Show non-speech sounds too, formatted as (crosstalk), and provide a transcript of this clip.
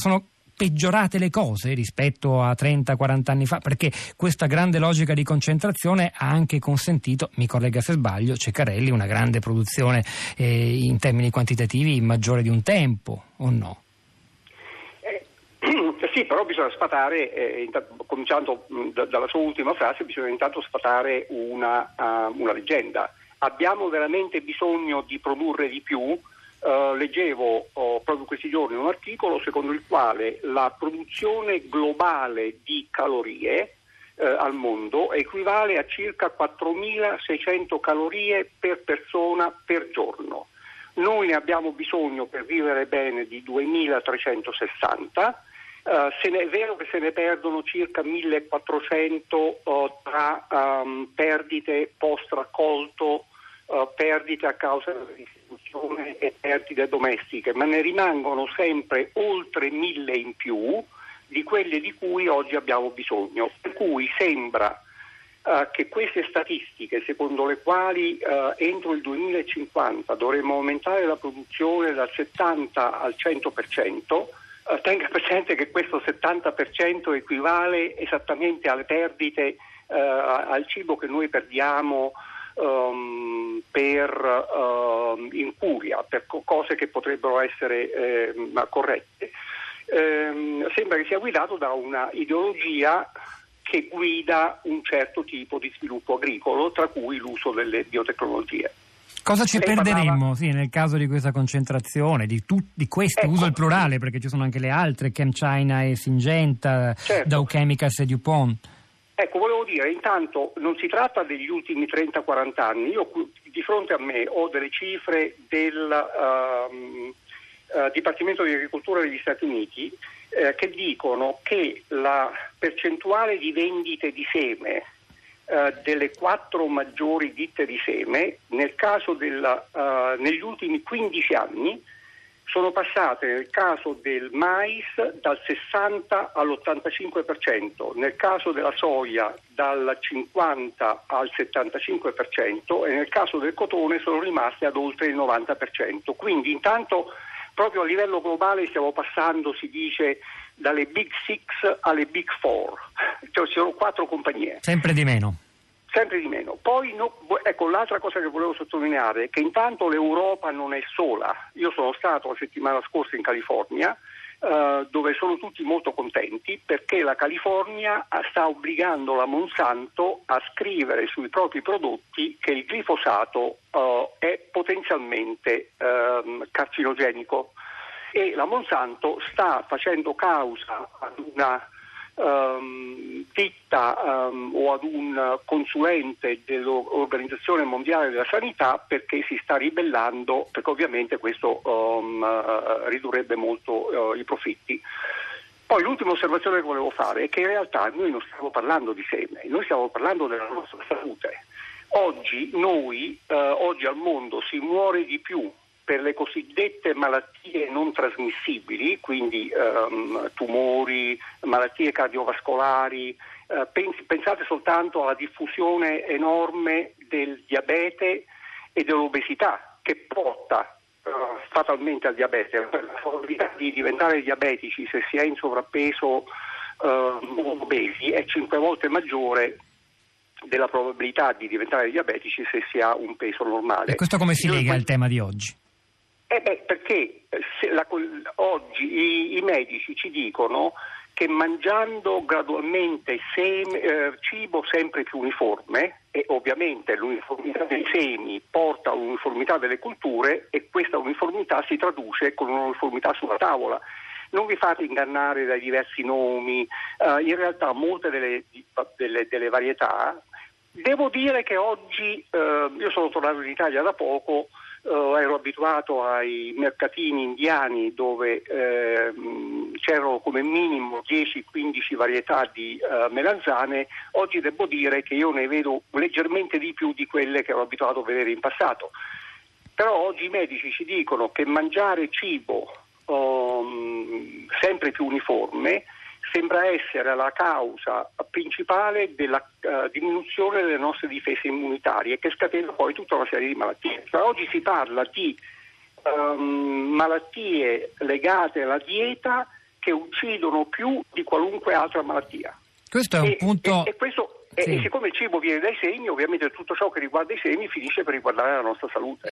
sono peggiorate le cose rispetto a 30-40 anni fa, perché questa grande logica di concentrazione ha anche consentito, mi collega se sbaglio, Ceccarelli, una grande produzione eh, in termini quantitativi maggiore di un tempo, o no? Eh, (clears throat) sì, però bisogna sfatare, eh, cominciando da, dalla sua ultima frase, bisogna intanto sfatare una, uh, una leggenda. Abbiamo veramente bisogno di produrre di più? Uh, leggevo uh, proprio questi giorni un articolo secondo il quale la produzione globale di calorie uh, al mondo equivale a circa 4.600 calorie per persona per giorno. Noi ne abbiamo bisogno per vivere bene di 2.360. Uh, se ne, è vero che se ne perdono circa 1400 uh, tra um, perdite post raccolto, uh, perdite a causa della distribuzione e perdite domestiche, ma ne rimangono sempre oltre mille in più di quelle di cui oggi abbiamo bisogno. Per cui sembra uh, che queste statistiche, secondo le quali uh, entro il 2050 dovremmo aumentare la produzione dal 70 al 100%, tenga presente che questo 70% equivale esattamente alle perdite al cibo che noi perdiamo um, per uh, incuria, per cose che potrebbero essere eh, corrette. Eh, sembra che sia guidato da una ideologia che guida un certo tipo di sviluppo agricolo, tra cui l'uso delle biotecnologie. Cosa ci Lei perderemmo parlava... sì, nel caso di questa concentrazione, di, tu, di questo, ecco. uso il plurale perché ci sono anche le altre, ChemChina e Syngenta, certo. Dow Chemicals e DuPont? Dire, intanto non si tratta degli ultimi 30-40 anni, io di fronte a me ho delle cifre del uh, uh, Dipartimento di Agricoltura degli Stati Uniti uh, che dicono che la percentuale di vendite di seme eh, delle quattro maggiori ditte di seme nel della, negli ultimi 15 anni sono passate nel caso del mais dal 60 all'85%, nel caso della soia dal 50 al 75% e nel caso del cotone sono rimaste ad oltre il 90%. Quindi intanto proprio a livello globale stiamo passando, si dice, dalle Big Six alle Big Four, cioè ci sono quattro compagnie. Sempre di meno sempre di meno. Poi no, ecco l'altra cosa che volevo sottolineare è che intanto l'Europa non è sola. Io sono stato la settimana scorsa in California Uh, dove sono tutti molto contenti perché la California sta obbligando la Monsanto a scrivere sui propri prodotti che il glifosato uh, è potenzialmente uh, carcinogenico e la Monsanto sta facendo causa ad una um, ditta um, o ad un consulente dell'Organizzazione Mondiale della Sanità perché si sta ribellando, perché ovviamente questo um, uh, ridurrebbe molto uh, i profitti. Poi l'ultima osservazione che volevo fare è che in realtà noi non stiamo parlando di seme, noi stiamo parlando della nostra salute. Oggi noi, uh, oggi al mondo si muore di più per le cosiddette malattie non trasmissibili, quindi ehm, tumori, malattie cardiovascolari, eh, pens- pensate soltanto alla diffusione enorme del diabete e dell'obesità che porta eh, fatalmente al diabete. La probabilità di diventare diabetici se si è in sovrappeso o obesi è cinque volte maggiore della probabilità di diventare diabetici se si ha un peso normale. E questo come si lega al tema di oggi? Eh beh, perché eh, la, oggi i, i, medici ci dicono che mangiando gradualmente seme, eh, cibo sempre più uniforme, e ovviamente l'uniformità dei semi porta all'uniformità delle culture e questa uniformità si traduce con un'uniformità sulla tavola. Non vi fate ingannare dai diversi nomi, uh, in realtà molte delle, delle, delle, varietà. Devo dire che oggi, uh, io sono tornato in Italia da poco, Uh, ero abituato ai mercatini indiani dove eh, c'erano come minimo 10-15 varietà di uh, melanzane, oggi devo dire che io ne vedo leggermente di più di quelle che ero abituato a vedere in passato. Però oggi i medici ci dicono che mangiare cibo um, sempre più uniforme sembra essere la causa principale della uh, diminuzione delle nostre difese immunitarie che scatena poi tutta una serie di malattie. Cioè, oggi si parla di um, malattie legate alla dieta che uccidono più di qualunque altra malattia. Questo è un e, punto... E, e questo sì. E siccome il cibo viene dai semi, ovviamente tutto ciò che riguarda i semi finisce per riguardare la nostra salute.